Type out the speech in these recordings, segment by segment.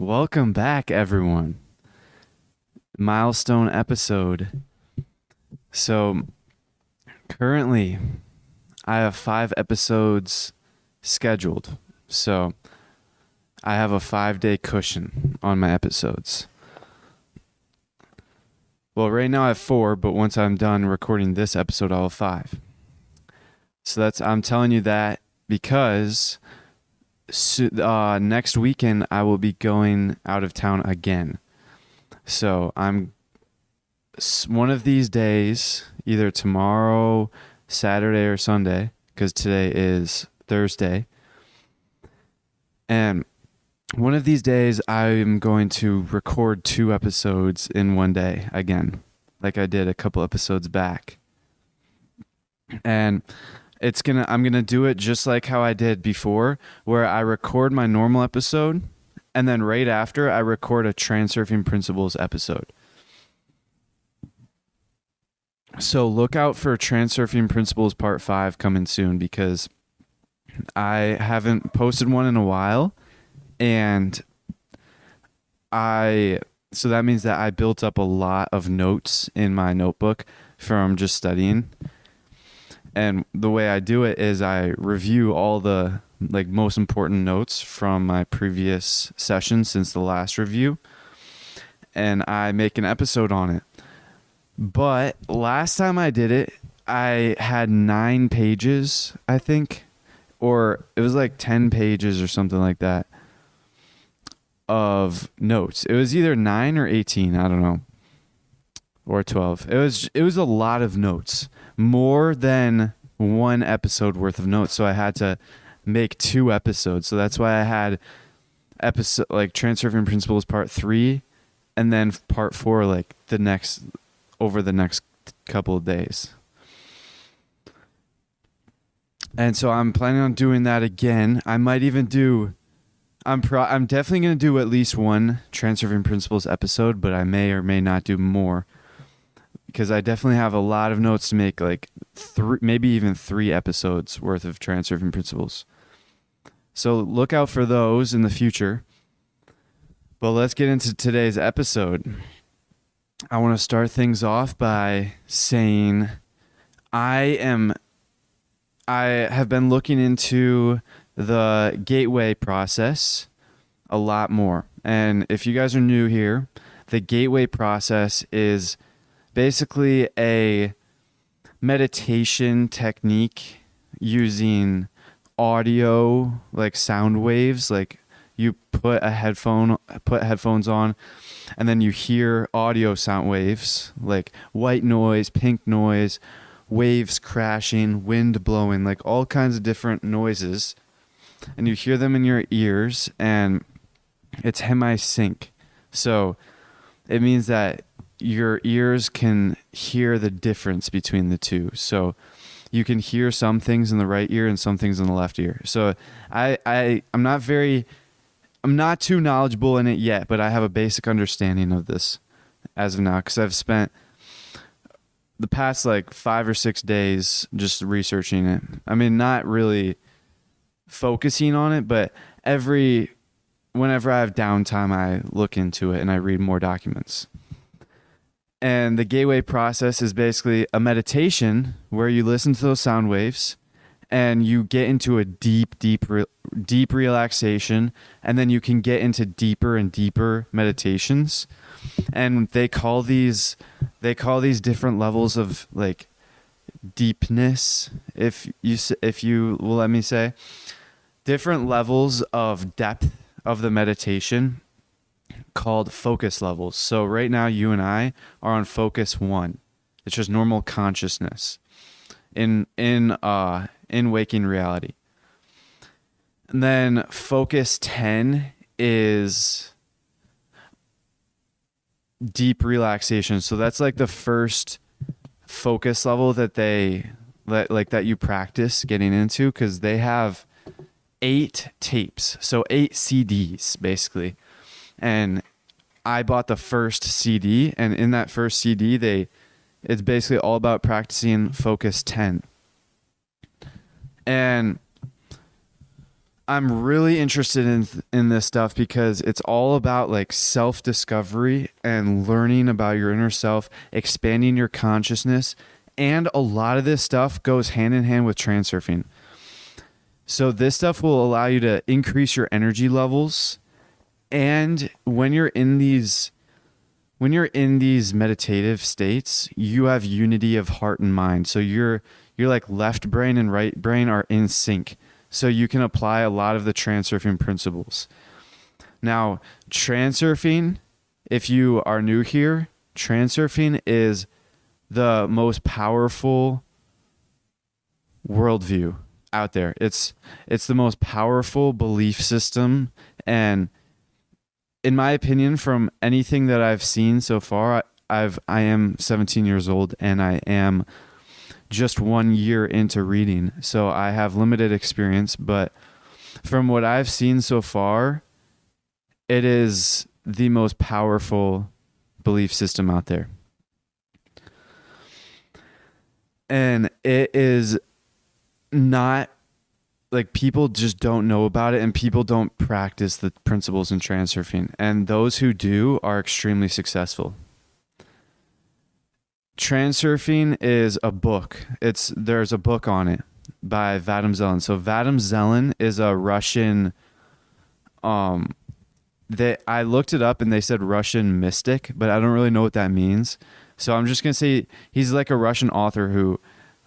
Welcome back, everyone. Milestone episode. So, currently, I have five episodes scheduled. So, I have a five day cushion on my episodes. Well, right now I have four, but once I'm done recording this episode, I'll have five. So that's I'm telling you that because so, uh, next weekend I will be going out of town again. So I'm one of these days, either tomorrow, Saturday, or Sunday, because today is Thursday. And one of these days, I'm going to record two episodes in one day again, like I did a couple episodes back. And it's gonna I'm gonna do it just like how I did before, where I record my normal episode, and then right after I record a Transurfing Principles episode. So look out for Transurfing Principles Part Five coming soon because I haven't posted one in a while, and I so that means that I built up a lot of notes in my notebook from just studying and the way I do it is I review all the like most important notes from my previous session since the last review and I make an episode on it. But last time I did it, I had 9 pages, I think, or it was like 10 pages or something like that of notes. It was either 9 or 18, I don't know. Or 12. It was it was a lot of notes more than one episode worth of notes. So I had to make two episodes. So that's why I had episode like Transurfing Principles part three and then part four like the next over the next couple of days. And so I'm planning on doing that again. I might even do I'm pro I'm definitely going to do at least one Transurfing Principles episode, but I may or may not do more because I definitely have a lot of notes to make, like three, maybe even three episodes worth of Transurfing Principles. So look out for those in the future. But let's get into today's episode. I want to start things off by saying I am I have been looking into the gateway process a lot more. And if you guys are new here, the gateway process is basically a meditation technique using audio like sound waves like you put a headphone put headphones on and then you hear audio sound waves like white noise pink noise waves crashing wind blowing like all kinds of different noises. And you hear them in your ears and it's hemi-sync so it means that your ears can hear the difference between the two. So you can hear some things in the right ear and some things in the left ear. So I, I I'm not very I'm not too knowledgeable in it yet, but I have a basic understanding of this as of now because I've spent the past like five or six days just researching it. I mean, not really focusing on it, but every whenever I have downtime, I look into it and I read more documents. And the gateway process is basically a meditation where you listen to those sound waves and you get into a deep, deep, deep relaxation. And then you can get into deeper and deeper meditations. And they call these, they call these different levels of like deepness, if you, if you will let me say, different levels of depth of the meditation called focus levels. So right now you and I are on focus 1. It's just normal consciousness in in uh in waking reality. And then focus 10 is deep relaxation. So that's like the first focus level that they that like that you practice getting into because they have eight tapes, so eight CDs basically, and I bought the first CD, and in that first CD, they it's basically all about practicing Focus Ten, and I'm really interested in in this stuff because it's all about like self discovery and learning about your inner self, expanding your consciousness, and a lot of this stuff goes hand in hand with transurfing. So this stuff will allow you to increase your energy levels, and when you're in these when you're in these meditative states, you have unity of heart and mind. So you're you're like left brain and right brain are in sync so you can apply a lot of the transurfing principles. Now, transurfing, if you are new here, transurfing is the most powerful worldview out there. It's it's the most powerful belief system and in my opinion from anything that I've seen so far, I've I am 17 years old and I am just one year into reading, so I have limited experience. But from what I've seen so far, it is the most powerful belief system out there. And it is not like people just don't know about it and people don't practice the principles in transurfing. And those who do are extremely successful. Transurfing is a book. It's there's a book on it by Vadim Zeland So Vadim Zeland is a Russian um that I looked it up and they said Russian mystic, but I don't really know what that means. So I'm just to say he's like a Russian author who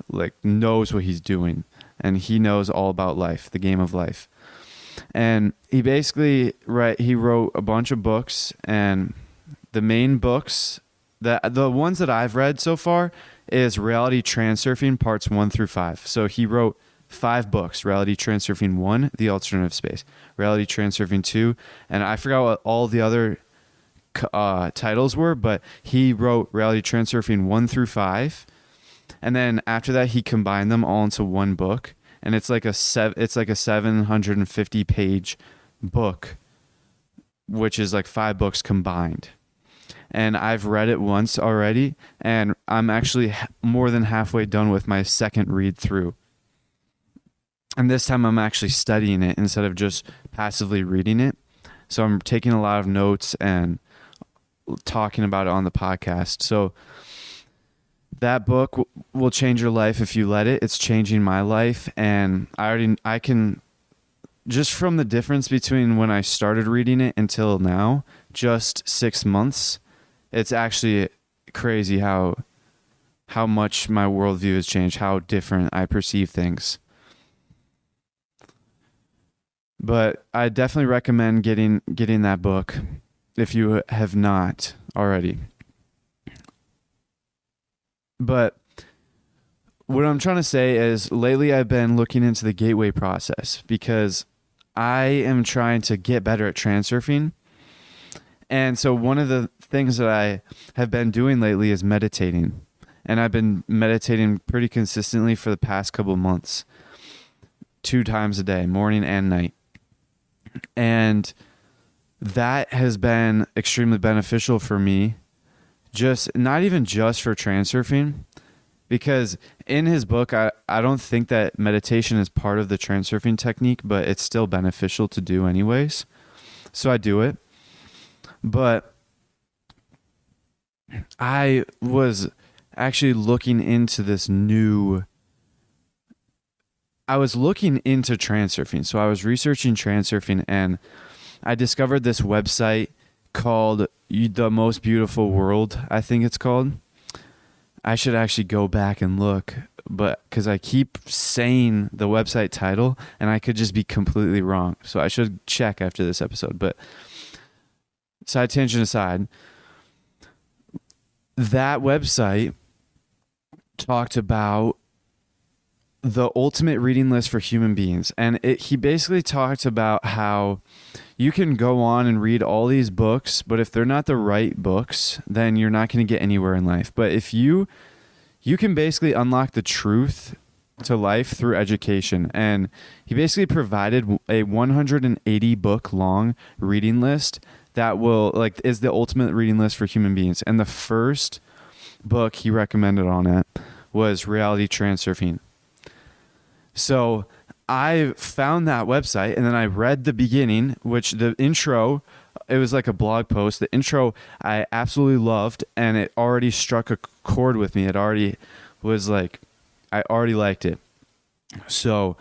like knows what he's doing and he knows all about life, the game of life. And he basically right he wrote a bunch of books and the main books the the ones that I've read so far is Reality Transurfing parts 1 through 5. So he wrote five books Reality Transurfing 1, The Alternative Space, Reality Transurfing 2, and I forgot what all the other uh, titles were, but he wrote Reality Transurfing 1 through 5. And then after that he combined them all into one book and it's like a sev- it's like a 750 page book which is like five books combined and I've read it once already, and I'm actually more than halfway done with my second read through. And this time I'm actually studying it instead of just passively reading it. So I'm taking a lot of notes and talking about it on the podcast. So that book w- will change your life if you let it. It's changing my life and I already I can just from the difference between when I started reading it until now, just 6 months, it's actually crazy how how much my worldview has changed, how different I perceive things. But I definitely recommend getting getting that book if you have not already. But what I'm trying to say is lately I've been looking into the gateway process because I am trying to get better at transurfing. And so one of the things that I have been doing lately is meditating. And I've been meditating pretty consistently for the past couple months, two times a day, morning and night. And that has been extremely beneficial for me, just not even just for transurfing, because in his book, I, I don't think that meditation is part of the transurfing technique, but it's still beneficial to do anyways. So I do it. But I was actually looking into this new I was looking into transurfing. So I was researching transurfing and I discovered this website called The Most Beautiful World, I think it's called. I should actually go back and look, but cuz I keep saying the website title and I could just be completely wrong. So I should check after this episode, but side tangent aside, that website talked about the ultimate reading list for human beings. And it, he basically talked about how you can go on and read all these books, but if they're not the right books, then you're not going to get anywhere in life. But if you you can basically unlock the truth to life through education. And he basically provided a 180 book long reading list that will like is the ultimate reading list for human beings. And the first book he recommended on it was Reality Transurfing. So I found that website and then I read the beginning, which the intro, it was like a blog post. The intro I absolutely loved and it already struck a chord with me. It already was like, I already liked it. So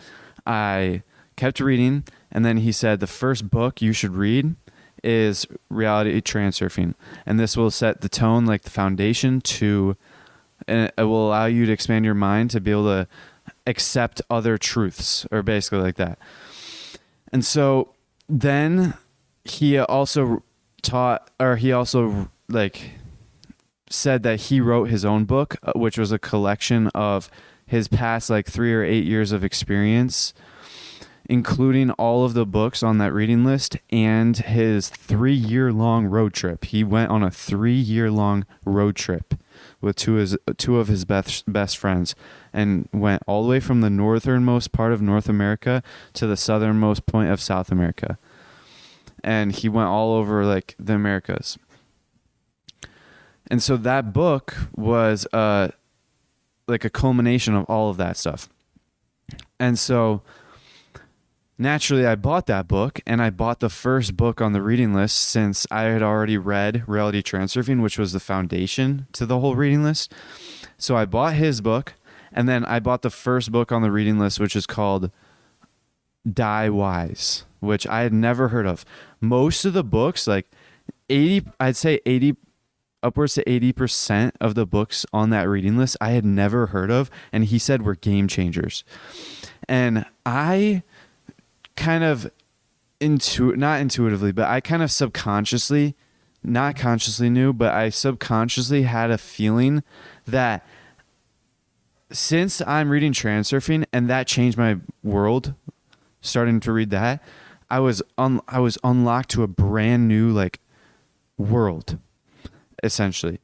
I kept reading and then he said, the first book you should read is Reality Transurfing. And this will set the tone, like the foundation to, and it will allow you to expand your mind to be able to accept other truths or basically like that. And so then he also taught or he also like said that he wrote his own book uh, which was a collection of his past like 3 or 8 years of experience including all of the books on that reading list and his 3 year long road trip. He went on a 3 year long road trip with two his, two of his best best friends and went all the way from the northernmost part of North America to the southernmost point of South America. And he went all over like the Americas. And so that book was uh like a culmination of all of that stuff. And so naturally I bought that book and I bought the first book on the reading list since I had already read Reality Transurfing, which was the foundation to the whole reading list. So I bought his book and then I bought the first book on the reading list, which is called Die Wise, which I had never heard of. Most of the books, like 80, I'd say 80, upwards to 80% of the books on that reading list, I had never heard of. And he said were game changers. And I kind of intu not intuitively, but I kind of subconsciously, not consciously knew, but I subconsciously had a feeling that since I'm reading Transurfing and that changed my world, starting to read that, I was un- I was unlocked to a brand new like world, essentially,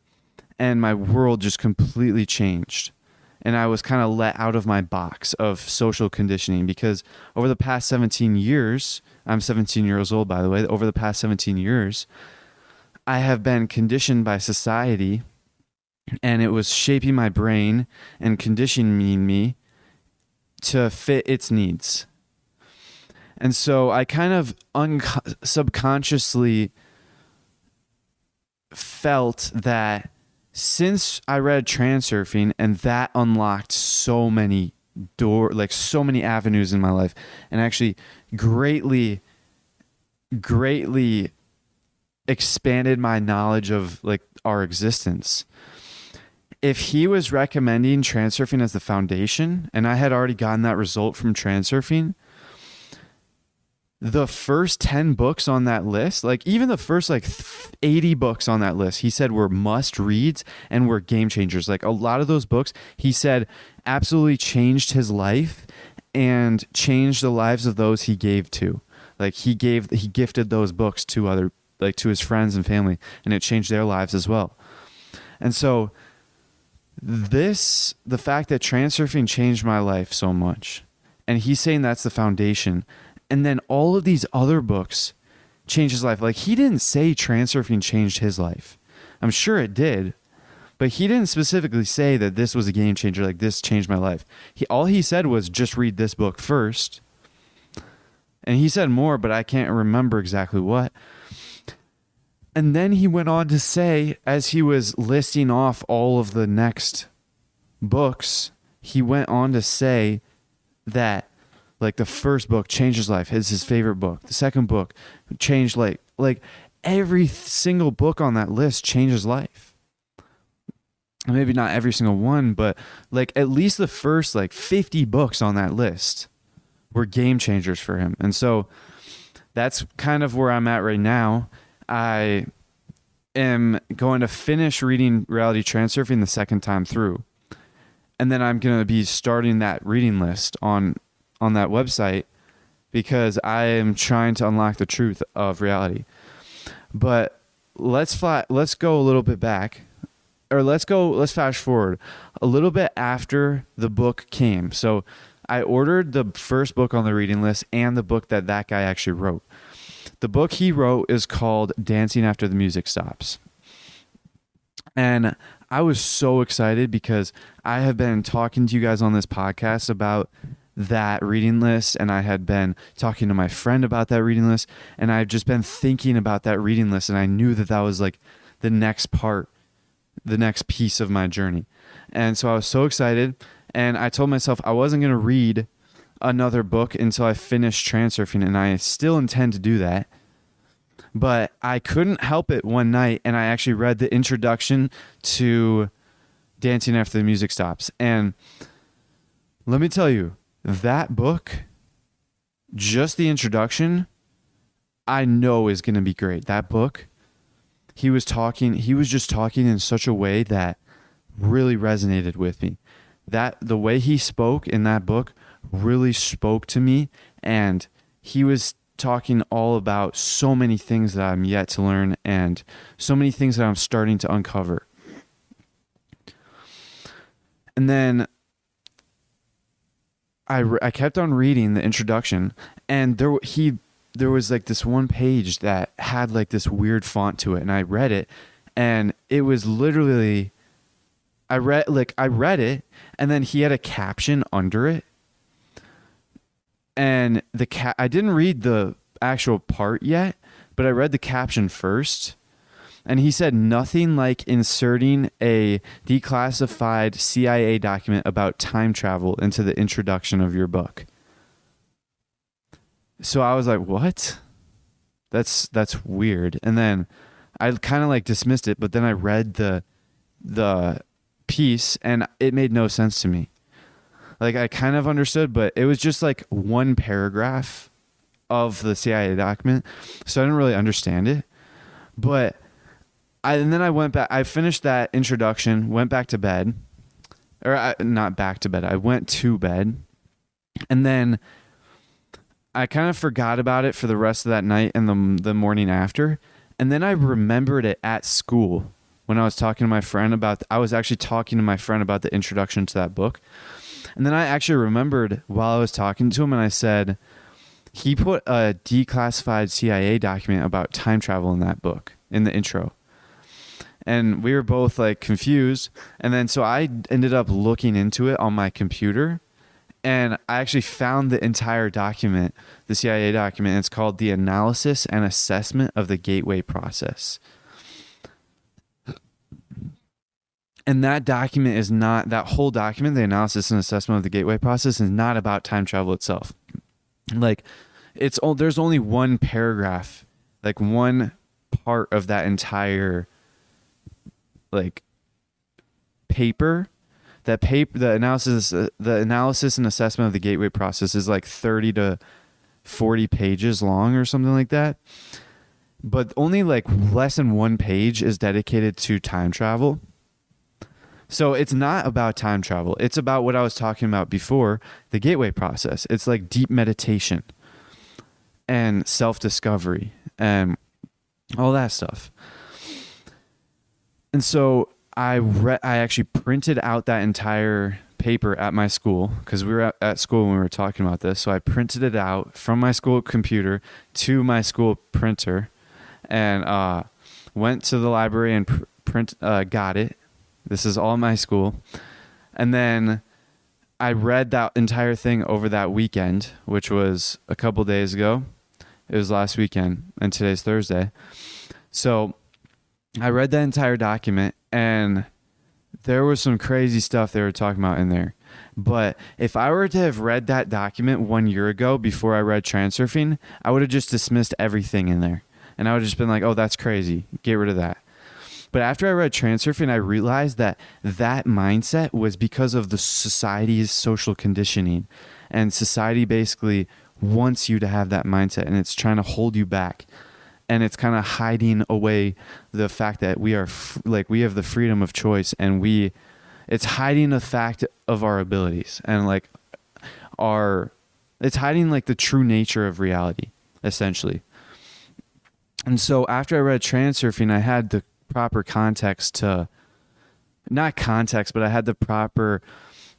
and my world just completely changed, and I was kind of let out of my box of social conditioning because over the past 17 years, I'm 17 years old by the way. Over the past 17 years, I have been conditioned by society and it was shaping my brain and conditioning me to fit its needs. And so I kind of un- subconsciously felt that since I read Transurfing and that unlocked so many door like so many avenues in my life and actually greatly greatly expanded my knowledge of like our existence if he was recommending transurfing as the foundation and I had already gotten that result from transurfing, the first 10 books on that list, like even the first like 80 books on that list, he said were must reads and were game changers. Like a lot of those books, he said absolutely changed his life and changed the lives of those he gave to. Like he gave he gifted those books to other like to his friends and family and it changed their lives as well. And so this the fact that transurfing changed my life so much. And he's saying that's the foundation. And then all of these other books changed his life. Like he didn't say transurfing changed his life. I'm sure it did but he didn't specifically say that this was a game changer like this changed my life. He all he said was just read this book first. And he said more but i can't remember exactly what and then he went on to say, as he was listing off all of the next books, he went on to say that like the first book changed his life. Is his favorite book. The second book changed like like every single book on that list changed his life. Maybe not every single one but like at least the first like 50 books on that list were game changers for him. And so that's kind of where i'm at right now I am going to finish reading Reality Transurfing the second time through. and then I'm gonna be starting that reading list on on that website because I am trying to unlock the truth of reality. But let's fly, let's go a little bit back or let's go let's fast forward a little bit after the book came. So I ordered the first book on the reading list and the book that that guy actually wrote. The book he wrote is called Dancing After the Music Stops. And I was so excited because I have been talking to you guys on this podcast about that reading list and I had been talking to my friend about that reading list and I've just been thinking about that reading list and I knew that that was like the next part the next piece of my journey. And so I was so excited and I told myself I wasn't going to read another book until I finished transurfing and I still intend to do that. But I couldn't help it one night and I actually read the introduction to Dancing After the Music Stops. And let me tell you, that book, just the introduction, I know is going to be great. That book, he was talking, he was just talking in such a way that really resonated with me. That the way he spoke in that book really spoke to me and he was talking all about so many things that I'm yet to learn and so many things that I'm starting to uncover. And then I, re- I kept on reading the introduction and there he there was like this one page that had like this weird font to it and I read it and it was literally I read like I read it and then he had a caption under it and the cat I didn't read the actual part yet but I read the caption first and he said nothing like inserting a declassified CIA document about time travel into the introduction of your book. So I was like, "What? That's that's weird." And then I kind of like dismissed it, but then I read the the piece and it made no sense to me. Like I kind of understood, but it was just like one paragraph of the CIA document, so I didn't really understand it. But I, and then I went back. I finished that introduction, went back to bed, or I, not back to bed. I went to bed, and then I kind of forgot about it for the rest of that night and the the morning after. And then I remembered it at school when I was talking to my friend about. I was actually talking to my friend about the introduction to that book, and then I actually remembered while I was talking to him, and I said he put a declassified CIA document about time travel in that book in the intro and we were both like confused. And then so I ended up looking into it on my computer and I actually found the entire document, the CIA document. it's called The Analysis and Assessment of the Gateway Process. And that document is not, that whole document, the analysis and assessment of the gateway process, is not about time travel itself. Like, it's, there's only one paragraph, like one part of that entire like paper. That paper the analysis uh, the analysis and assessment of the gateway process is like 30 to 40 pages long or something like that. But only like less than one page is dedicated to time travel so it's not about time travel it's about what i was talking about before the gateway process it's like deep meditation and self-discovery and all that stuff and so I re- I actually printed out that entire paper at my school because we were at, at, school when we were talking about this. So I printed it out from my school computer to my school printer, and uh, went to the library and pr- print uh, got it. This is all my school, and then I mm-hmm. read that entire thing over that weekend, which was a couple days ago. It was last weekend, and today's Thursday. So I read that entire document and there was some crazy stuff they were talking about in there. But if I were to have read that document one year ago before I read Transurfing, I would have just dismissed everything in there. And I would have just been like, oh, that's crazy. Get rid of that. But after I read Transurfing, I realized that that mindset was because of the society's social conditioning. And society basically wants you to have that mindset and it's trying to hold you back and it's kind of hiding away the fact that we are f- like we have the freedom of choice and we it's hiding the fact of our abilities and like our it's hiding like the true nature of reality essentially and so after i read transurfing i had the proper context to not context but i had the proper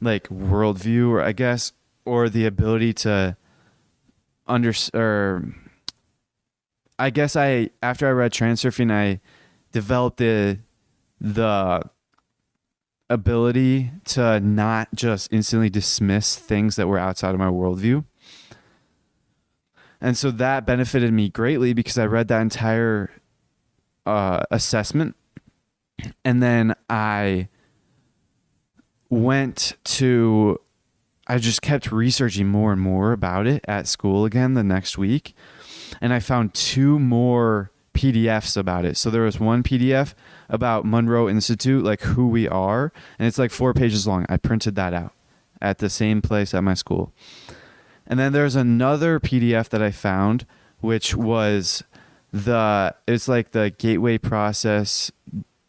like worldview or i guess or the ability to under or i guess i after i read transurfing i developed the the ability to not just instantly dismiss things that were outside of my worldview. And so that benefited me greatly because I read that entire uh, assessment. And then I went to, I just kept researching more and more about it at school again the next week. And I found two more PDFs about it. So there was one PDF about Monroe Institute, like who we are, and it's like four pages long. I printed that out at the same place at my school. And then there's another PDF that I found, which was the it's like the gateway process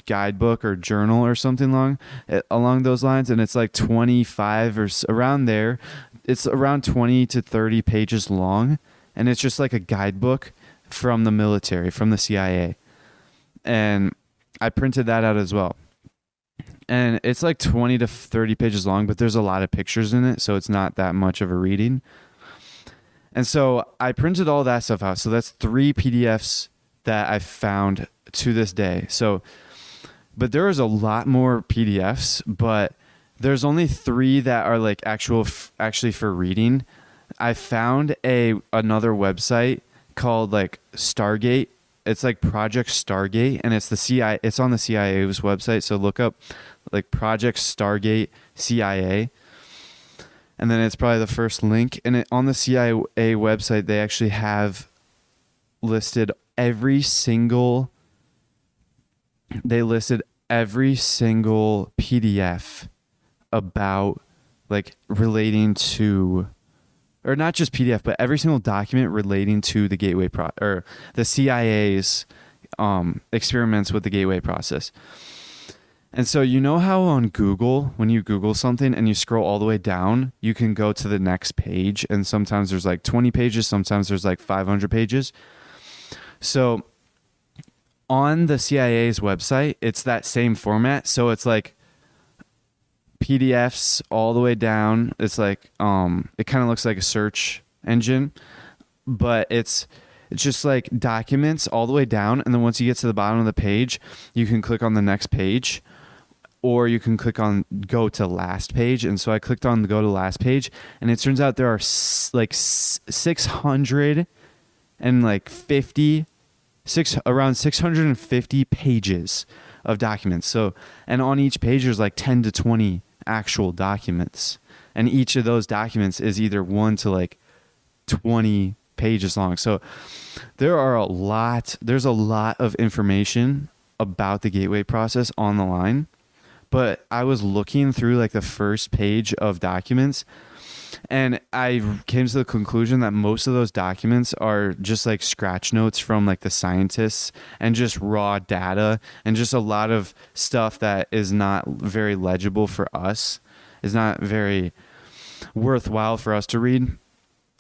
guidebook or journal or something long eh, along those lines and it's like 25 or around there it's around 20 to 30 pages long and it's just like a guidebook from the military from the CIA and I printed that out as well. And it's like 20 to 30 pages long, but there's a lot of pictures in it, so it's not that much of a reading. And so I printed all that stuff out. So that's three PDFs that I found to this day. So, but there is a lot more PDFs, but there's only three that are like actual, actually for reading. I found a another website called like Stargate it's like Project Stargate, and it's the CIA. It's on the CIA's website. So look up like Project Stargate CIA, and then it's probably the first link. And it, on the CIA website, they actually have listed every single. They listed every single PDF about like relating to or not just PDF, but every single document relating to the gateway pro or the CIA's um, experiments with the gateway process. And so you know how on Google, when you Google something and you scroll all the way down, you can go to the next page, and sometimes there's like 20 pages, sometimes there's like 500 pages. So on the CIA's website, it's that same format. So it's like PDFs all the way down. It's like um, it kind of looks like a search engine, but it's it's just like documents all the way down, and then once you get to the bottom of the page, you can click on the next page, or you can click on go to last page. And so I clicked on the go to last page, and it turns out there are like six hundred and like fifty six around 650 pages of documents. So, and on each page there's like 10 to 20 actual documents. And each of those documents is either one to like 20 pages long. So there are a lot, there's a lot of information about the gateway process on the line. But I was looking through like the first page of documents and I came to the conclusion that most of those documents are just like scratch notes from like the scientists and just raw data and just a lot of stuff that is not very legible for us, is not very worthwhile for us to read.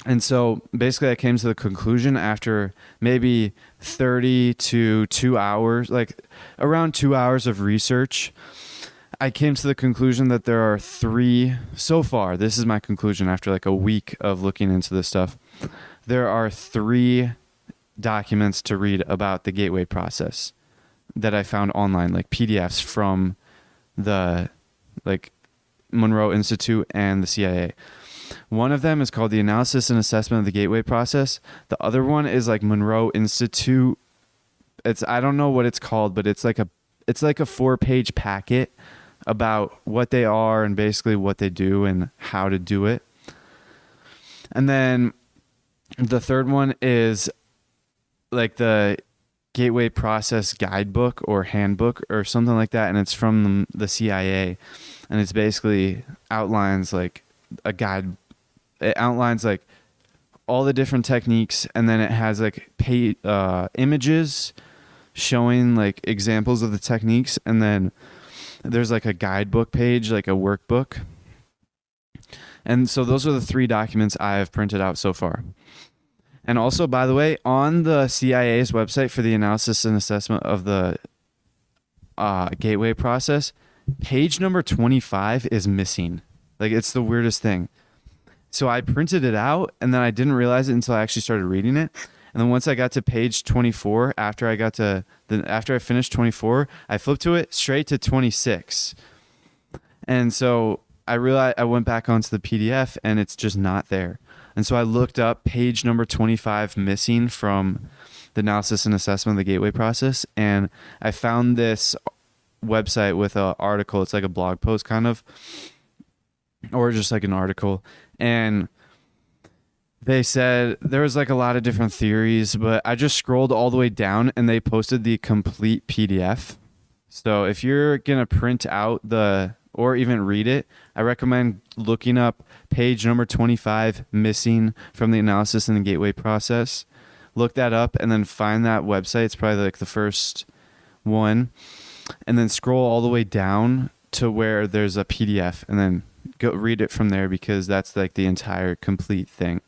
And so basically, I came to the conclusion after maybe 30 to two hours, like around two hours of research I came to the conclusion that there are three so far. This is my conclusion after like a week of looking into this stuff. There are three documents to read about the gateway process that I found online, like PDFs from the like Monroe Institute and the CIA. One of them is called the Analysis and Assessment of the Gateway Process. The other one is like Monroe Institute. It's I don't know what it's called, but it's like a it's like a four page packet about what they are and basically what they do and how to do it. And then the third one is like the gateway process guidebook or handbook or something like that and it's from the CIA and it's basically outlines like a guide it outlines like all the different techniques and then it has like pay, uh, images showing like examples of the techniques and then there's like a guidebook page, like a workbook. And so those are the three documents I have printed out so far. And also, by the way, on the CIA's website for the analysis and assessment of the uh, gateway process, page number 25 is missing. Like, it's the weirdest thing. So I printed it out and then I didn't realize it until I actually started reading it. And then once I got to page 24, after I got to then after I finished 24, I flipped to it straight to 26. And so I realized I went back onto the PDF and it's just not there. And so I looked up page number 25 missing from the analysis and assessment of the gateway process and I found this website with an article. It's like a blog post kind of or just like an article and they said there was like a lot of different theories, but I just scrolled all the way down and they posted the complete PDF. So if you're to print out the or even read it, I recommend looking up page number 25 missing from the analysis and the gateway process. Look that up and then find that website. It's probably like the first one. And then scroll all the way down to where there's a PDF and then go read it from there because that's like the entire complete thing.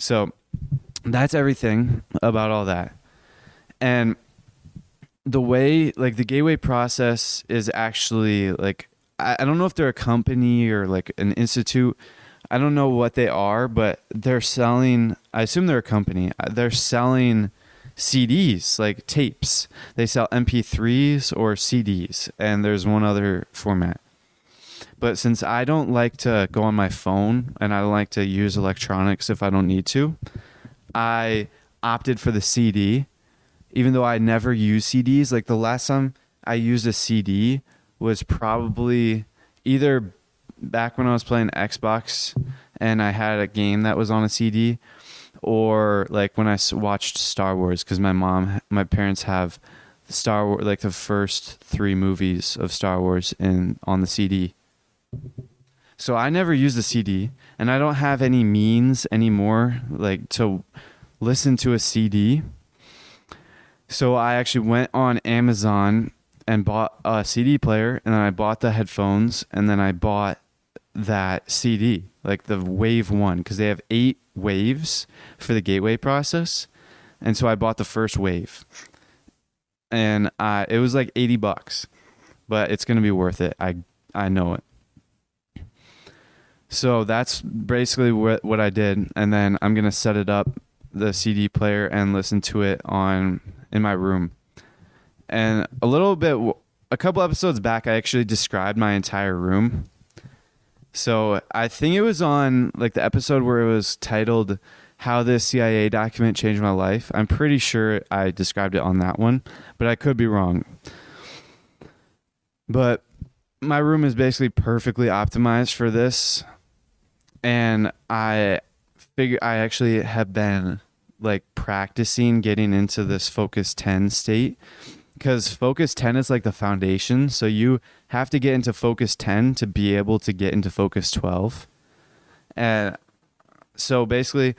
So that's everything about all that. And the way like the gateway process is actually like I, I don't know if they're a company or like an institute. I don't know what they are, but they're selling I assume they're a company. Uh, they're selling CDs, like tapes. They sell MP3s or CDs, and there's one other format. But since I don't like to go on my phone and I like to use electronics if I don't need to, I opted for the CD, even though I never use CDs. Like the last time I used a CD was probably either back when I was playing Xbox and I had a game that was on a CD, or like when I watched Star Wars because my mom, my parents have Star Wars, like the first three movies of Star Wars in on the CD. So I never use a CD, and I don't have any means anymore, like to listen to a CD. So I actually went on Amazon and bought a CD player, and then I bought the headphones, and then I bought that CD, like the Wave One, because they have eight waves for the gateway process, and so I bought the first wave, and I, it was like eighty bucks, but it's gonna be worth it. I I know it. So that's basically what what I did, and then I'm gonna set it up the CD player and listen to it on in my room. And a little bit, a couple episodes back, I actually described my entire room. So I think it was on like the episode where it was titled "How This CIA Document Changed My Life." I'm pretty sure I described it on that one, but I could be wrong. But my room is basically perfectly optimized for this and I figure I actually have been like practicing getting into this focus 10 state because focus 10 is like the foundation. So you have to get into focus 10 to be able to get into focus 12 and so basically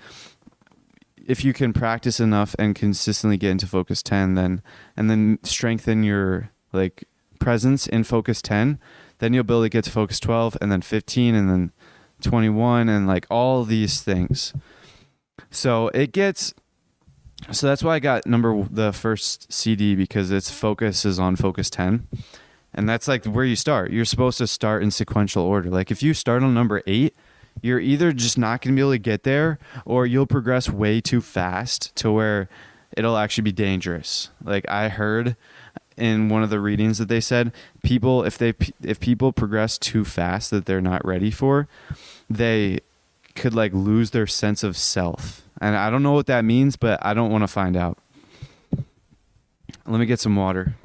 if you can practice enough and consistently get into focus 10 then and then strengthen your like presence in focus 10 then you'll be able to get to focus 12 and then 15 and then 21 and like all these things. So it gets so that's why I got number the first CD because its focus is on focus 10. And that's like where you start. You're supposed to start in sequential order. Like if you start on number 8, you're either just not going to be able to get there or you'll progress way too fast to where it'll actually be dangerous. Like I heard in one of the readings that they said people if they if people progress too fast that they're not ready for they could like lose their sense of self. And I don't know what that means, but I don't want to find out. Let me get some water.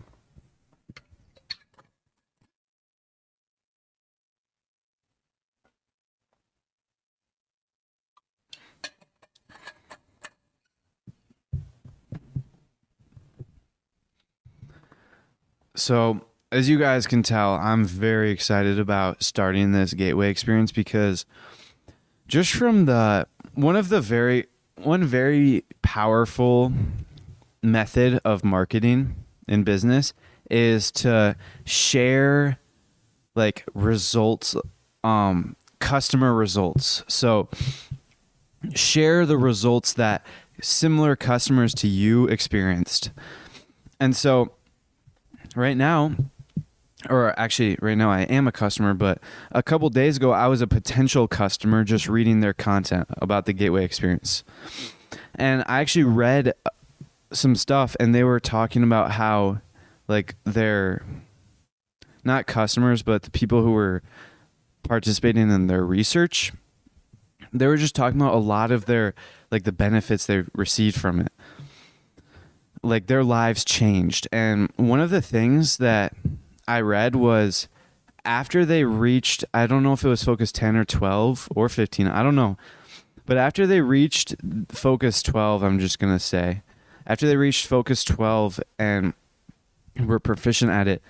So, as you guys can tell, I'm very excited about starting this gateway experience because just from the one of the very one very powerful method of marketing in business is to share like results um customer results. So share the results that similar customers to you experienced. And so right now or actually right now I am a customer, but a couple days ago I was a potential customer just reading their content about the gateway experience. And I actually read uh, some stuff and they were talking about how like their not customers but the people who were participating in their research they were just talking about a lot of their like the benefits they received from it like their lives changed. And one of the things that i read was after they reached i don't know if it was focus 10 or 12 or 15 i don't know. But after they reached focus 12 i'm just going to say after they reached focus 12 and were proficient at it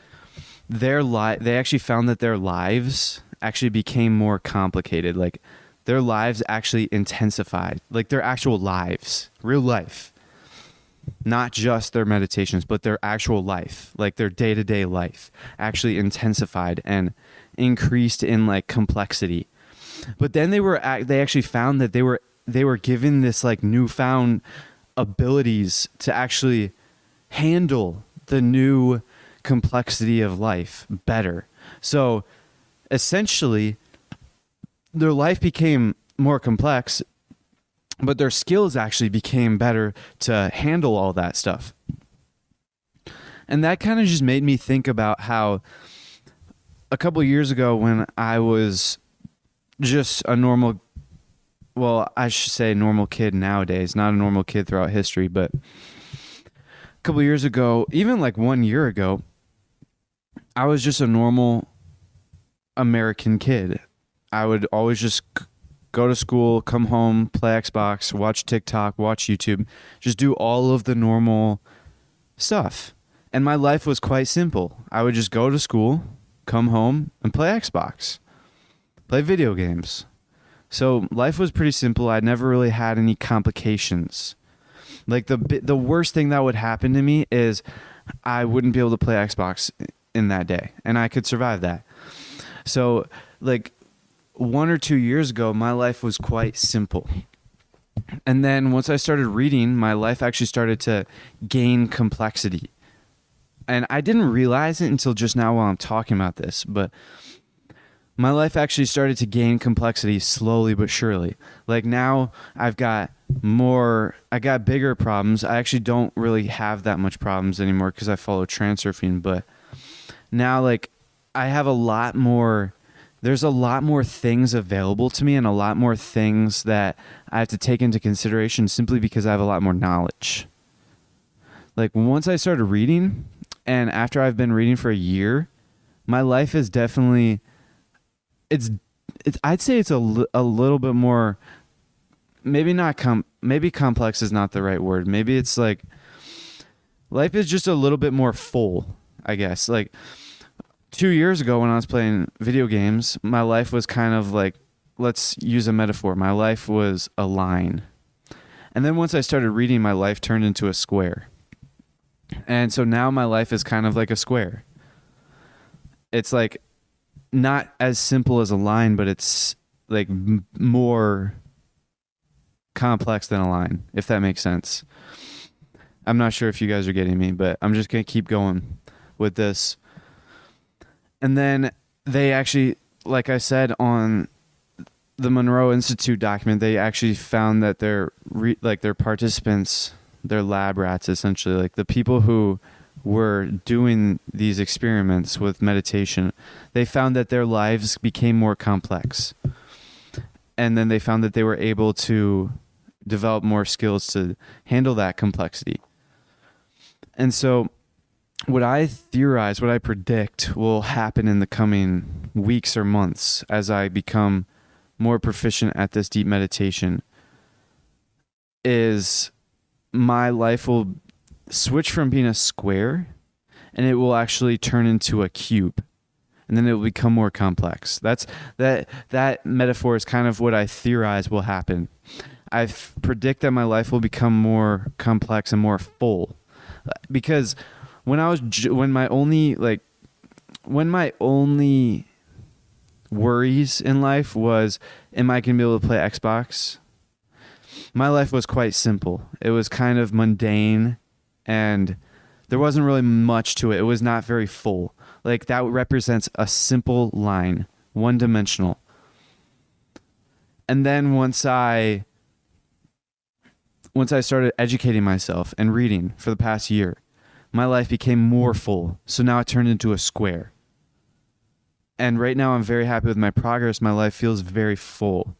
their li- they actually found that their lives actually became more complicated. Like their lives actually intensified. Like their actual lives real life not just their meditations but their actual life like their day-to-day life actually intensified and increased in like complexity but then they were they actually found that they were they were given this like newfound abilities to actually handle the new complexity of life better. So essentially, their life became more complex, but their skills actually became better to handle all that stuff. And that kind of just made me think about how a couple years ago when I was just a normal well, I should say normal kid nowadays, not a normal kid throughout history, but a couple years ago, even like one year ago, I was just a normal American kid. I would always just go to school, come home, play Xbox, watch TikTok, watch YouTube, just do all of the normal stuff. And my life was quite simple. I would just go to school, come home, and play Xbox, play video games so life was pretty simple. I never really had any complications. Like the the worst thing that would happen to me is I wouldn't be able to play Xbox in that day, and I could survive that. So like one or two years ago, my life was quite simple. And then once I started reading, my life actually started to gain complexity. And I didn't realize it until just now while I'm talking about this, but my life actually started to gain complexity slowly but surely. Like now I've got more I got bigger problems. I actually don't really have that much problems anymore cuz I follow transurfing, but now like I have a lot more there's a lot more things available to me and a lot more things that I have to take into consideration simply because I have a lot more knowledge. Like once I started reading and after I've been reading for a year, my life is definitely it's it's I'd say it's a, a little bit more maybe not com maybe complex is not the right word. Maybe it's like life is just a little bit more full, I guess. Like 2 years ago when I was playing video games, my life was kind of like let's use a metaphor. My life was a line. And then once I started reading, my life turned into a square. And so now my life is kind of like a square. It's like not as simple as a line, but it's like m- more complex than a line, if that makes sense. I'm not sure if you guys are getting me, but I'm just going to keep going with this. And then they actually, like I said on the Monroe Institute document, they actually found that their re- like their participants, their lab rats, essentially, like the people who were doing these experiments with meditation, they found that their lives became more complex. And then they found that they were able to develop more skills to handle that complexity. And so, what I theorize, what I predict will happen in the coming weeks or months as I become more proficient at this deep meditation is my life will switch from being a square and it will actually turn into a cube and then it will become more complex. That's that that metaphor is kind of what i theorize will happen. I predict that my life will become more complex and more full uh, because when I was when my only like when my only worries in life was am I going to be able to play Xbox? My life was quite simple. It was kind of mundane and there wasn't really much to it. It was not very full. Like that represents a simple line, one dimensional. And then once I once I started educating myself and reading for the past year, my life became more full. So now it turned into a square. And right now I'm very happy with my progress. My life feels very full.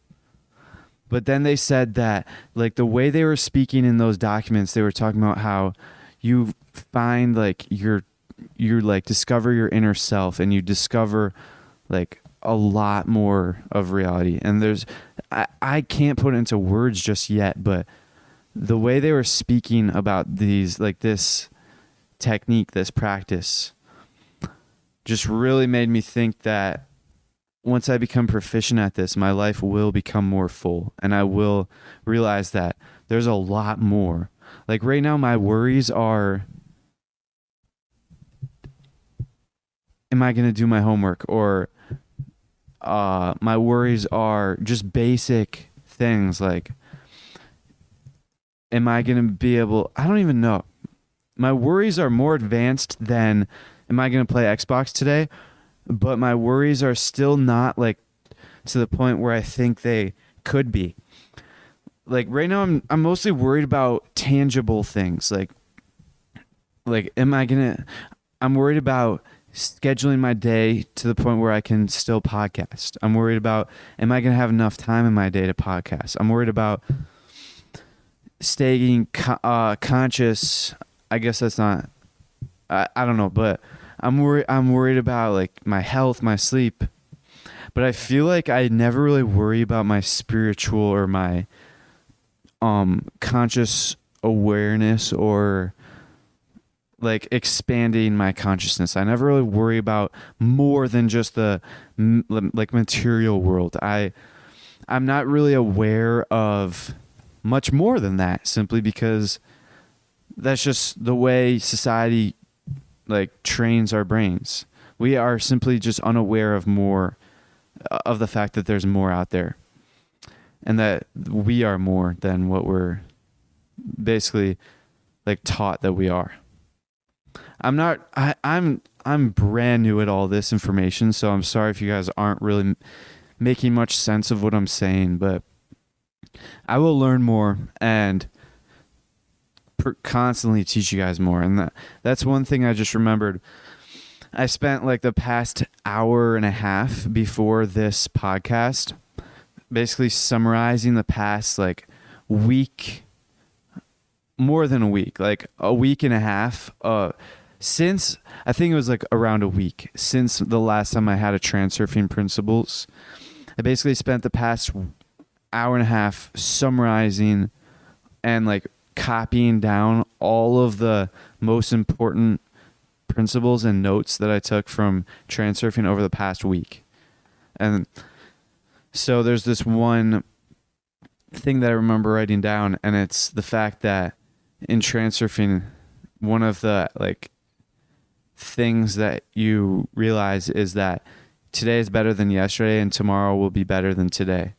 But then they said that like the way they were speaking in those documents, they were talking about how you find like your you like discover your inner self and you discover like a lot more of reality. And there's I, I can't put it into words just yet, but the way they were speaking about these like this technique, this practice, just really made me think that once I become proficient at this, my life will become more full and I will realize that there's a lot more. Like right now, my worries are Am I going to do my homework? Or uh, my worries are just basic things like Am I going to be able? I don't even know. My worries are more advanced than Am I going to play Xbox today? but my worries are still not like to the point where I think they could be. Like right now I'm I'm mostly worried about tangible things like like am I going to I'm worried about scheduling my day to the point where I can still podcast. I'm worried about am I going to have enough time in my day to podcast. I'm worried about staying uh, conscious. I guess that's not I, I don't know, but I'm worried. I'm worried about like my health, my sleep, but I feel like I never really worry about my spiritual or my um conscious awareness or like expanding my consciousness. I never really worry about more than just the like material world. I I'm not really aware of much more than that simply because that's just the way society like trains our brains. We are simply just unaware of more uh, of the fact that there's more out there and that we are more than what we're basically like taught that we are. I'm not I, I'm I'm brand new at all this information, so I'm sorry if you guys aren't really making much sense of what I'm saying, but I will learn more and per- constantly teach you guys more. And that that's one thing I just remembered. I spent like the past hour and a half before this podcast basically summarizing the past like week more than a week, like a week and a half uh since I think it was like around a week since the last time I had a transurfing principles. I basically spent the past hour and a half summarizing and like copying down all of the most important principles and notes that I took from transurfing over the past week. And so there's this one thing that I remember writing down, and it's the fact that in transurfing, one of the like things that you realize is that today is better than yesterday, and tomorrow will be better than today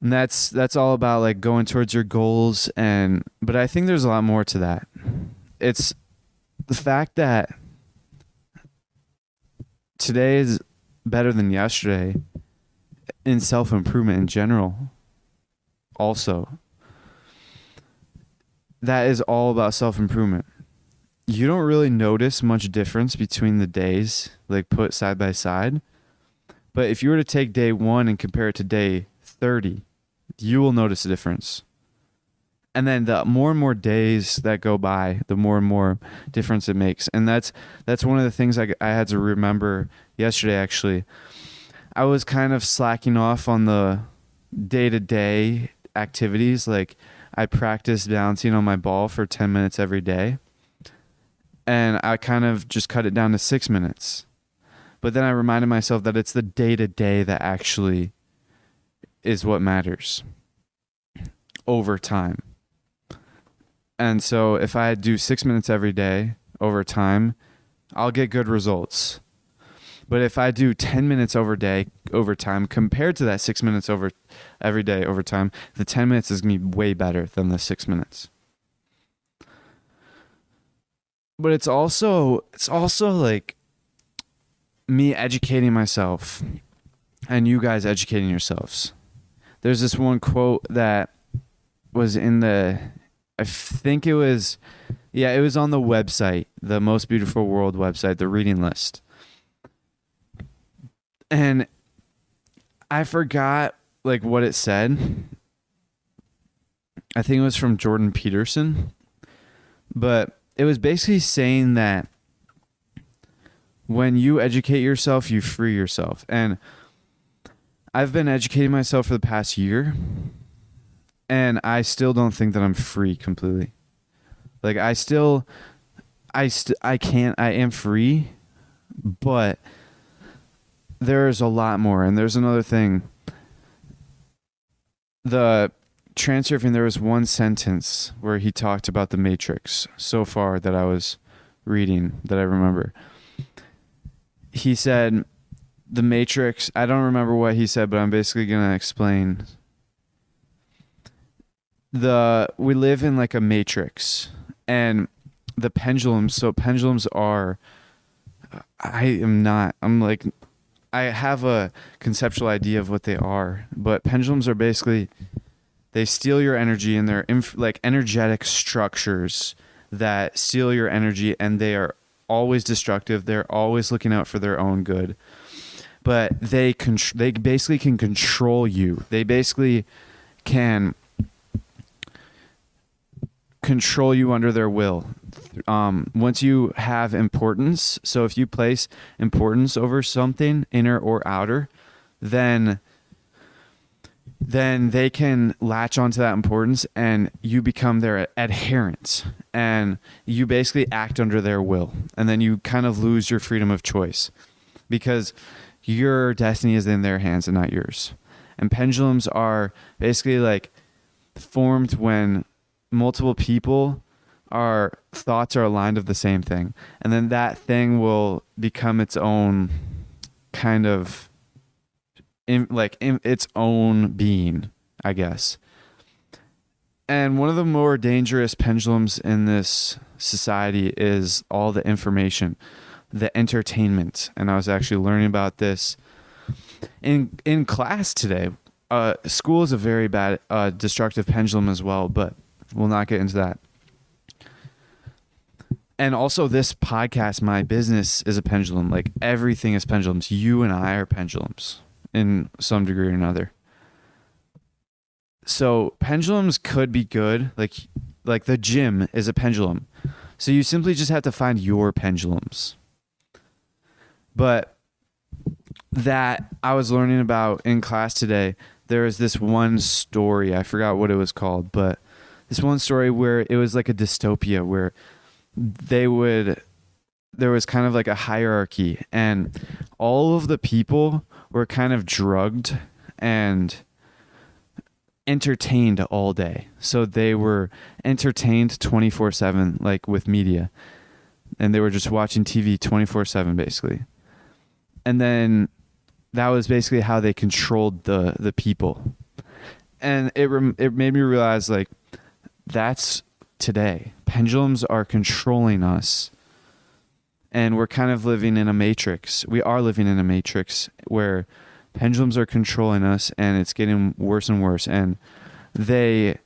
and that's that's all about like going towards your goals and but i think there's a lot more to that. It's the fact that today is better than yesterday in self-improvement in general also. That is all about self-improvement. You don't really notice much difference between the days like put side by side. But if you were to take day 1 and compare it to day 30 you will notice a difference. And then the more and more days that go by, the more and more difference it makes. And that's that's one of the things I, I had to remember yesterday. Actually, I was kind of slacking off on the day to day activities. Like I practiced balancing on my ball for ten minutes every day, and I kind of just cut it down to six minutes. But then I reminded myself that it's the day to day that actually is what matters over time. And so if I do six minutes every day over time, I'll get good results. But if I do 10 minutes over day over time compared to that 6 minutes over every day over time, the 10 minutes is going to be way better than the 6 minutes. But it's also it's also like me educating myself and you guys educating yourselves. There's this one quote that was in the I think it was yeah, it was on the website, the Most Beautiful World website, the reading list. And I forgot like what it said. I think it was from Jordan Peterson. But it was basically saying that when you educate yourself, you free yourself. And I've been educating myself for the past year, and I still don't think that I'm free completely. Like I still, I st- I can't. I am free, but there's a lot more. And there's another thing. The Transurfing, there was one sentence where he talked about the Matrix so far that I was reading that I remember. He said, The Matrix, I don't remember what he said, but I'm basically going to explain. The we live in like a matrix and the pendulums so pendulums are I am not I'm like I have a conceptual idea of what they are, but pendulums are basically they steal your energy and they're inf- like energetic structures that steal your energy and they are always destructive. They're always looking out for their own good. But they con- they basically can control you. They basically can control you under their will. Um, once you have importance, so if you place importance over something, inner or outer, then then they can latch onto that importance and you become their adherent and you basically act under their will and then you kind of lose your freedom of choice because your destiny is in their hands and not yours. And pendulums are basically like formed when multiple people our thoughts are aligned of the same thing. And then that thing will become its own kind of in, like in its own being i guess. And one of the more dangerous pendulums in this society is all the information the entertainment and i was actually learning about this in in class today uh, school is a very bad uh, destructive pendulum as well but We'll not get into that. And also, this podcast, my business is a pendulum. Like everything is pendulums. You and I are pendulums in some degree or another. So pendulums could be good. Like like the gym is a pendulum. So you simply just have to find your pendulums. But that I was learning about in class today, there was this one story. I forgot what it was called, but this one story where it was like a dystopia where they would there was kind of like a hierarchy and all of the people were kind of drugged and entertained all day. So they were entertained 24/7 like with media. And they were just watching TV 24/7 basically. And then that was basically how they controlled the the people. And it rem- it made me realize like that's today. Pendulums are controlling us. And we're kind of living in a matrix. We are living in a matrix where pendulums are controlling us and it's getting worse and worse and they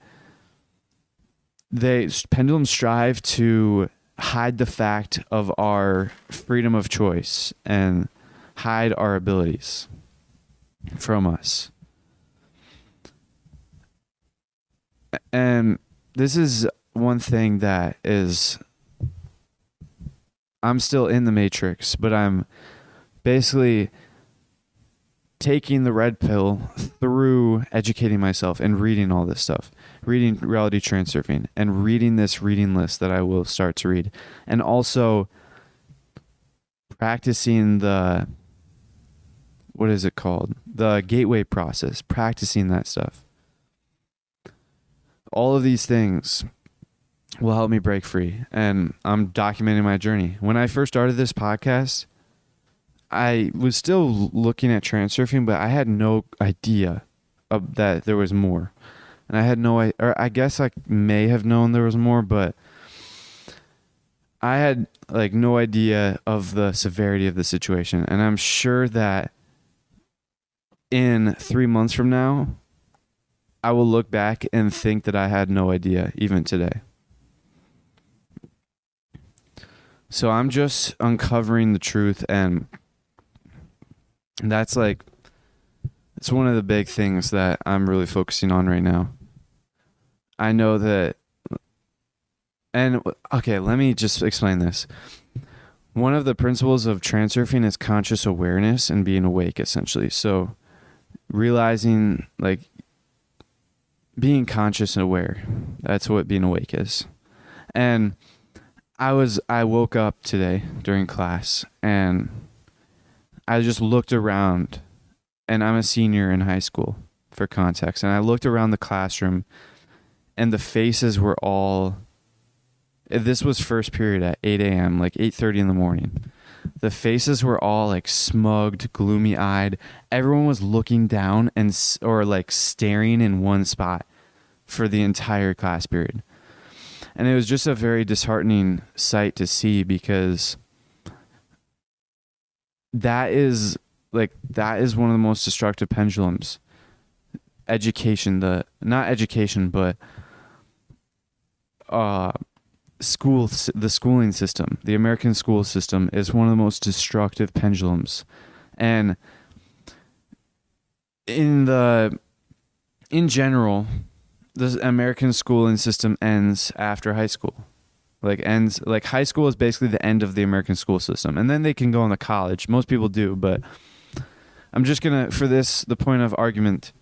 they pendulums strive to hide the fact of our freedom of choice and hide our abilities from us. And this is one thing that is I'm still in the matrix, but I'm basically taking the red pill through educating myself and reading all this stuff, reading reality transurfing and reading this reading list that I will start to read, and also practicing the what is it called? The gateway process, practicing that stuff all of these things will help me break free. And I'm documenting my journey. When I first started this podcast, I was still looking at transurfing, but I had no idea that there was more. And I had no or I guess I may have known there was more, but I had like no idea of the severity of the situation. And I'm sure that in 3 months from now, I will look back and think that I had no idea even today. So I'm just uncovering the truth and that's like it's one of the big things that I'm really focusing on right now. I know that and okay, let me just explain this. One of the principles of transurfing is conscious awareness and being awake essentially. So realizing like being conscious and aware. That's what being awake is. And I was I woke up today during class and I just looked around and I'm a senior in high school for context and I looked around the classroom and the faces were all this was first period at 8 a.m like 8.30 in the morning the faces were all like smugged gloomy eyed everyone was looking down and or like staring in one spot for the entire class period. And it was just a very disheartening sight to see because that is like that is one of the most destructive pendulums. Education the not education but uh school the schooling system the american school system is one of the most destructive pendulums. And in the in general the american schooling system ends after high school. Like ends like high school is basically the end of the american school system and then they can go on to college. Most people do but i'm just gonna for this the point of argument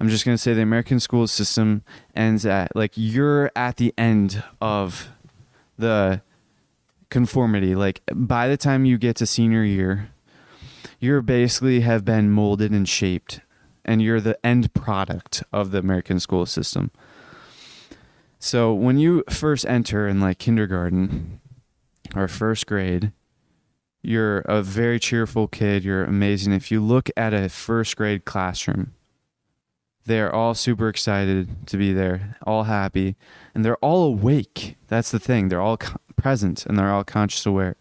i'm just gonna say the american school system ends at like you're at the end of the conformity. Like by the time you get to senior year, you're basically have been molded and shaped and you're the end product of the American school system. So when you first enter in like kindergarten or first grade, you're a very cheerful kid, you're amazing. If you look at a first grade classroom, they're all super excited to be there, all happy, and they're all awake. That's the thing. They're all co- present and they're all conscious aware.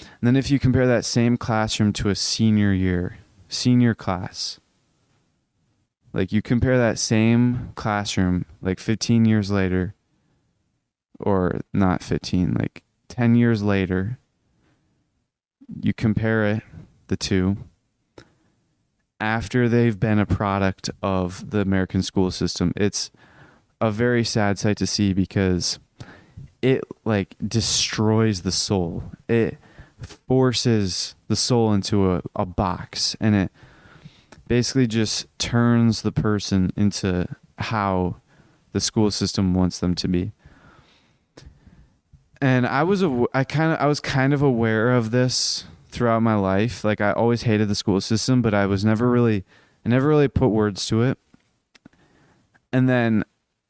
And then if you compare that same classroom to a senior year, senior class, like you compare that same classroom like 15 years later, or not 15, like 10 years later, you compare it, the two, after they've been a product of the American school system. It's a very sad sight to see because it like destroys the soul. It forces the soul into a, a box and it basically just turns the person into how the school system wants them to be. And I was I kind of I was kind of aware of this throughout my life. Like I always hated the school system, but I was never really I never really put words to it. And then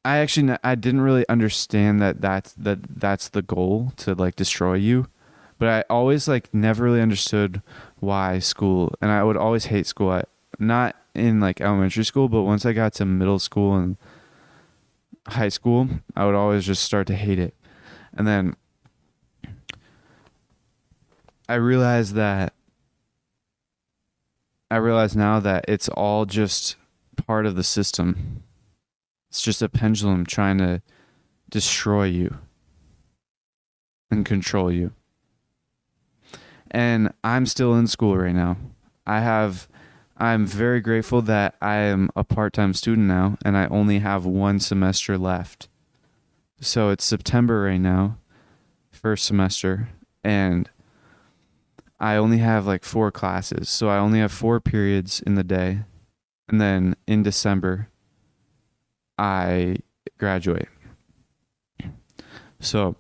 I actually I didn't really understand that that's that that's the goal to like destroy you. But I always like never really understood why school and I would always hate school. I, not in like elementary school, but once I got to middle school and high school, I would always just start to hate it. And then I realized that I realize now that it's all just part of the system. It's just a pendulum trying to destroy you and control you. And I'm still in school right now. I have I'm very grateful that I am a part-time student now and I only have one semester left. So it's September right now, first semester, and I only have like four classes. So I only have four periods in the day. And then in December, I graduate. So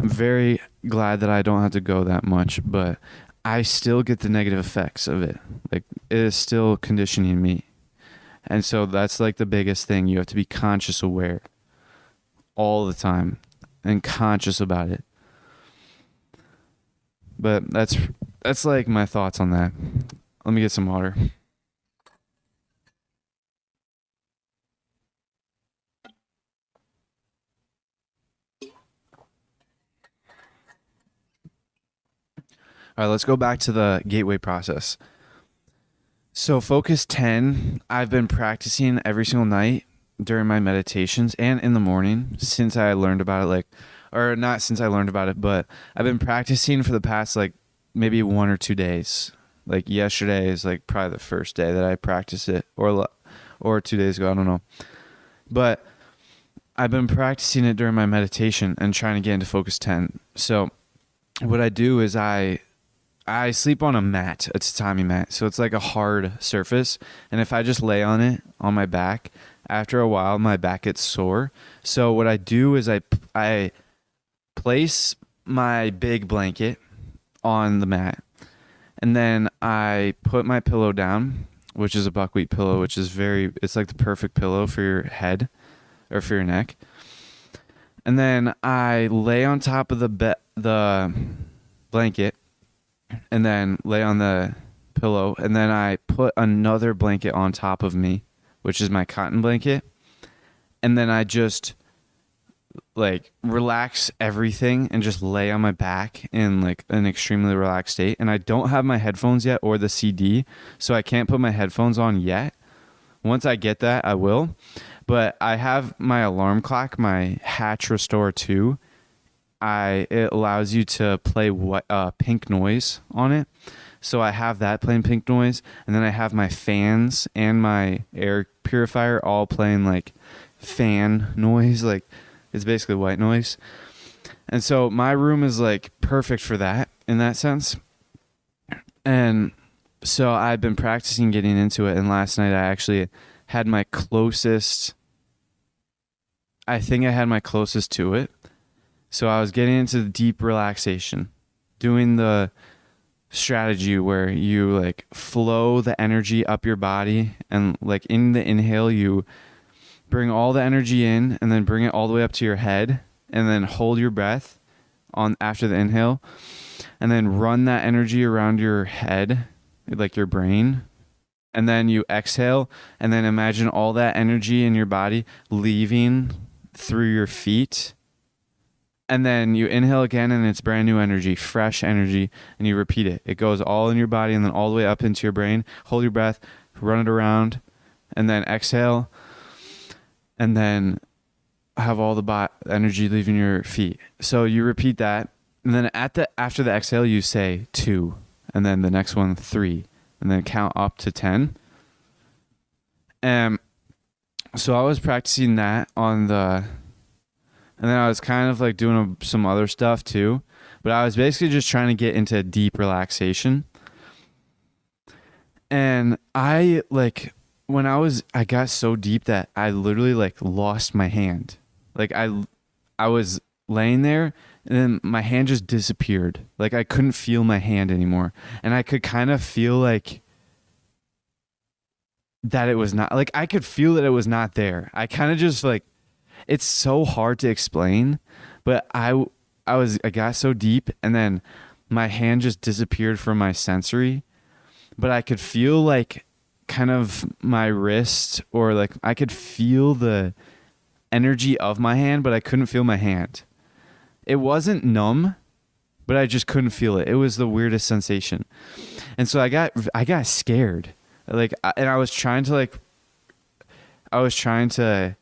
I'm very glad that I don't have to go that much, but I still get the negative effects of it. Like it is still conditioning me. And so that's like the biggest thing. You have to be conscious aware all the time. and conscious about it. But that's that's like my thoughts on that. Let me get some water. All right, let's go back to the gateway process. So, focus 10, I've been practicing every single night during my meditations and in the morning since I learned about it. Like, or not since I learned about it, but I've been practicing for the past like maybe one or two days. Like, yesterday is like probably the first day that I practiced it, or, or two days ago, I don't know. But I've been practicing it during my meditation and trying to get into focus 10. So, what I do is I I sleep on a mat, a tatami mat. So it's like a hard surface. And if I just lay on it on my back, after a while my back gets sore. So what I do is I I place my big blanket on the mat. And then I put my pillow down, which is a buckwheat pillow, which is very it's like the perfect pillow for your head or for your neck. And then I lay on top of the be- the blanket and then lay on the pillow and then I put another blanket on top of me, which is my cotton blanket. And then I just like relax everything and just lay on my back in like an extremely relaxed state and I don't have my headphones yet or the CD, so I can't put my headphones on yet. Once I get that, I will. But I have my alarm clock, my Hatch Restore 2 I it allows you to play what uh, pink noise on it. So I have that playing pink noise, and then I have my fans and my air purifier all playing like fan noise, like it's basically white noise. And so my room is like perfect for that in that sense. And so I've been practicing getting into it, and last night I actually had my closest. I think I had my closest to it so I was getting into the deep relaxation, doing the strategy where you like flow the energy up your body and like in the inhale you bring all the energy in and then bring it all the way up to your head and then hold your breath on after the inhale and then run that energy around your head like your brain. And then you exhale and then imagine all that energy in your body leaving through your feet. And then you inhale again and it's brand new energy fresh energy and you repeat it. It goes all in your body and then all the way up into your brain. Hold your breath run it around and then exhale and then have all the bo- energy leaving your feet so you repeat that and then at the after the exhale you say two and then the next one three and then count up to ten and so i was practicing that on the and then I was kind of like doing a, some other stuff too. But I was basically just trying to get into deep relaxation. And I like when I was I got so deep that I literally like lost my hand. Like I I was laying there and then my hand just disappeared. Like I couldn't feel my hand anymore. And I could kind of feel like that it was not like I could feel that it was not there. I kind of just like it's so hard to explain, but I I was I got so deep and then my hand just disappeared from my sensory, but I could feel like kind of my wrist or like I could feel the energy of my hand, but I couldn't feel my hand. It wasn't numb, but I just couldn't feel it. It was the weirdest sensation. And so I got I got scared. Like and I was trying to like I was trying to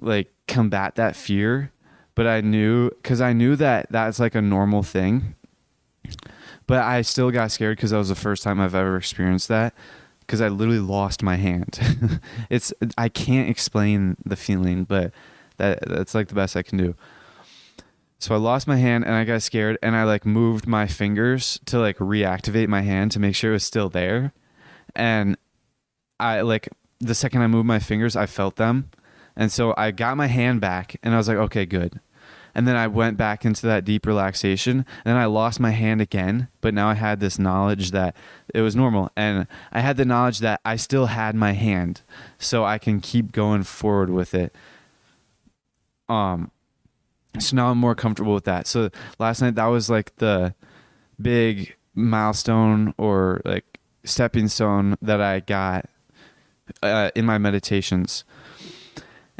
like combat that fear, but I knew cuz I knew that that's like a normal thing. But I still got scared cuz that was the first time I've ever experienced that cuz I literally lost my hand. it's I can't explain the feeling, but that that's like the best I can do. So I lost my hand and I got scared and I like moved my fingers to like reactivate my hand to make sure it was still there. And I like the second I moved my fingers, I felt them and so I got my hand back and I was like, okay, good. And then I went back into that deep relaxation. And then I lost my hand again, but now I had this knowledge that it was normal. And I had the knowledge that I still had my hand. So I can keep going forward with it. Um So now I'm more comfortable with that. So last night that was like the big milestone or like stepping stone that I got uh, in my meditations.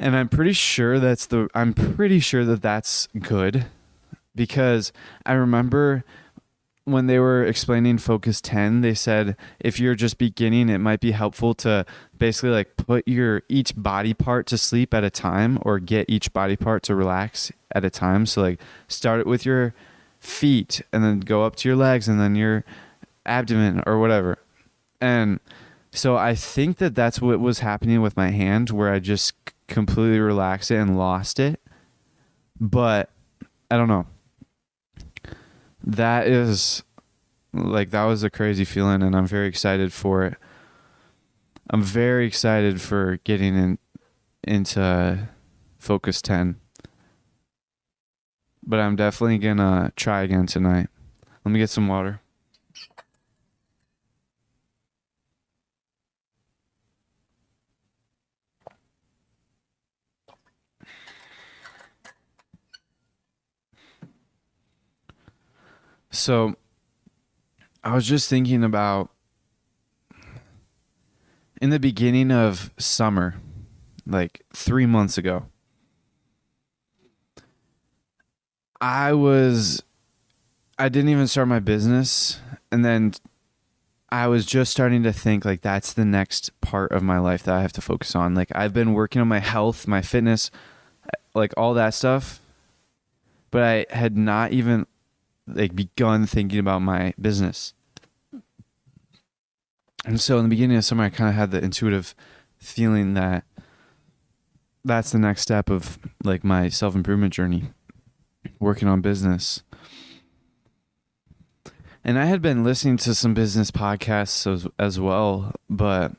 And I'm pretty sure that's the I'm pretty sure that that's good because I remember when they were explaining focus 10 they said if you're just beginning it might be helpful to basically like put your each body part to sleep at a time or get each body part to relax at a time. So like start it with your feet and then go up to your legs and then your abdomen or whatever. And so i think that that's what was happening with my hand where i just completely relaxed it and lost it but i don't know that is like that was a crazy feeling and I'm very excited for it. I'm very excited for getting in into Focus 10. But I'm definitely going to try again tonight. Let me get some water. So I was just thinking about in the beginning of summer, like three months ago, I was, I didn't even start my business. And then I was just starting to think like that's the next part of my life that I have to focus on. Like I've been working on my health, my fitness, like all that stuff. But I had not even like begun thinking about my business. And so in the beginning of summer, I kind of had the intuitive feeling that that's the next step of like my self improvement journey, working on business. And I had been listening to some business podcasts as, as well, but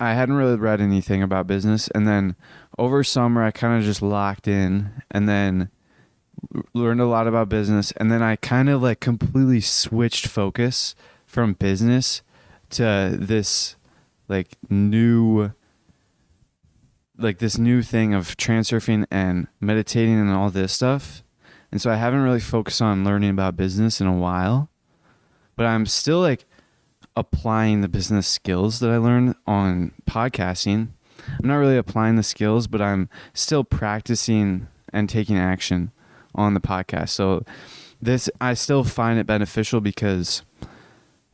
I hadn't really read anything about business. And then over summer, I kind of just locked in. And then learned a lot about business and then I kind of like completely switched focus from business to this like new like this new thing of transurfing and meditating and all this stuff. And so I haven't really focused on learning about business in a while. But I'm still like applying the business skills that I learned on podcasting. I'm not really applying the skills, but I'm still practicing and taking action on the podcast. So this I still find it beneficial because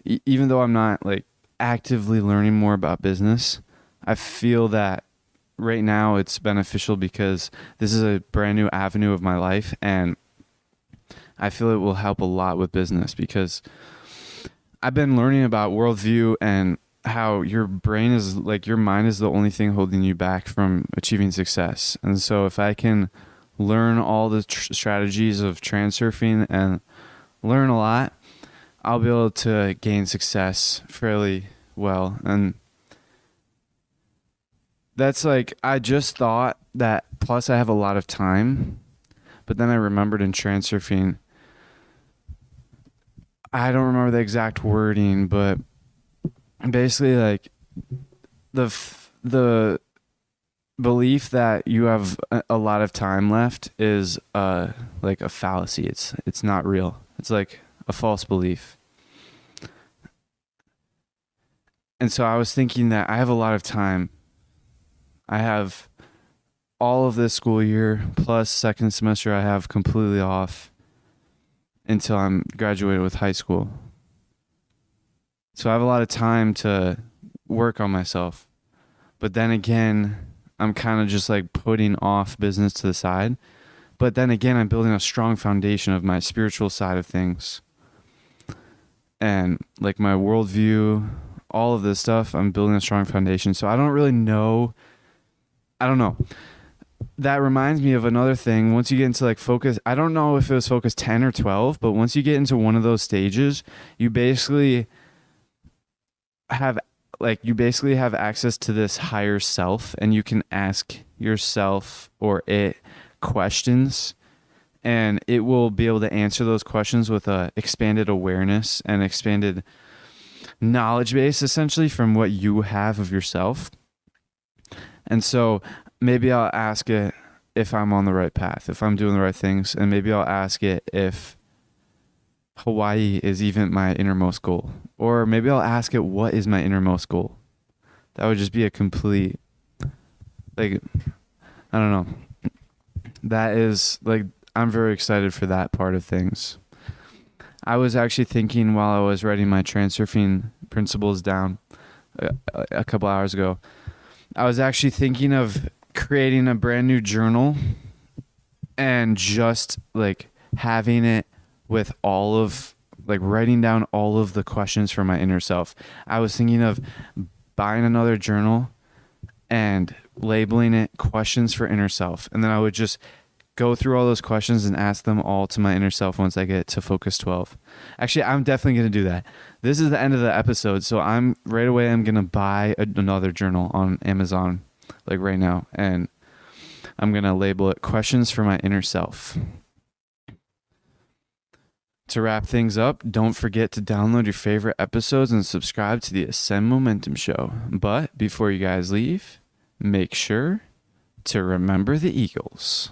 even though I'm not like actively learning more about business, I feel that right now it's beneficial because this is a brand new avenue of my life and I feel it will help a lot with business because I've been learning about worldview and how your brain is like your mind is the only thing holding you back from achieving success. And so if I can learn all the tr- strategies of transurfing and learn a lot, I'll be able to gain success fairly well. And that's like, I just thought that, plus, I have a lot of time. But then I remembered in transurfing, I don't remember the exact wording, but basically, like, the, the, belief that you have a lot of time left is uh like a fallacy. It's it's not real. It's like a false belief. And so I was thinking that I have a lot of time. I have all of this school year plus second semester I have completely off until I'm graduated with high school. So I have a lot of time to work on myself. But then again, I'm kind of just like putting off business to the side. But then again, I'm building a strong foundation of my spiritual side of things. And like my worldview, all of this stuff, I'm building a strong foundation. So I don't really know. I don't know. That reminds me of another thing. Once you get into like focus, I don't know if it was focus 10 or 12, but once you get into one of those stages, you basically have like you basically have access to this higher self and you can ask yourself or it questions and it will be able to answer those questions with a expanded awareness and expanded knowledge base essentially from what you have of yourself. And so maybe i'll ask it if I'm on the right path, if I'm doing the right things, and maybe I'll ask it if Hawaii is even my innermost goal, or maybe I'll ask it what is my innermost goal. That would just be a complete, like, I don't know. That is like I'm very excited for that part of things. I was actually thinking while I was writing my transurfing principles down a, a couple hours ago. I was actually thinking of creating a brand new journal and just like having it with all of like writing down all of the questions for my inner self. I was thinking of buying another journal and labeling it questions for inner self. And then I would just go through all those questions and ask them all to my inner self once I get to focus 12. Actually, I'm definitely going to do that. This is the end of the episode, so I'm right away I'm going to buy a, another journal on Amazon like right now and I'm going to label it questions for my inner self. To wrap things up, don't forget to download your favorite episodes and subscribe to the Ascend Momentum Show. But before you guys leave, make sure to remember the Eagles.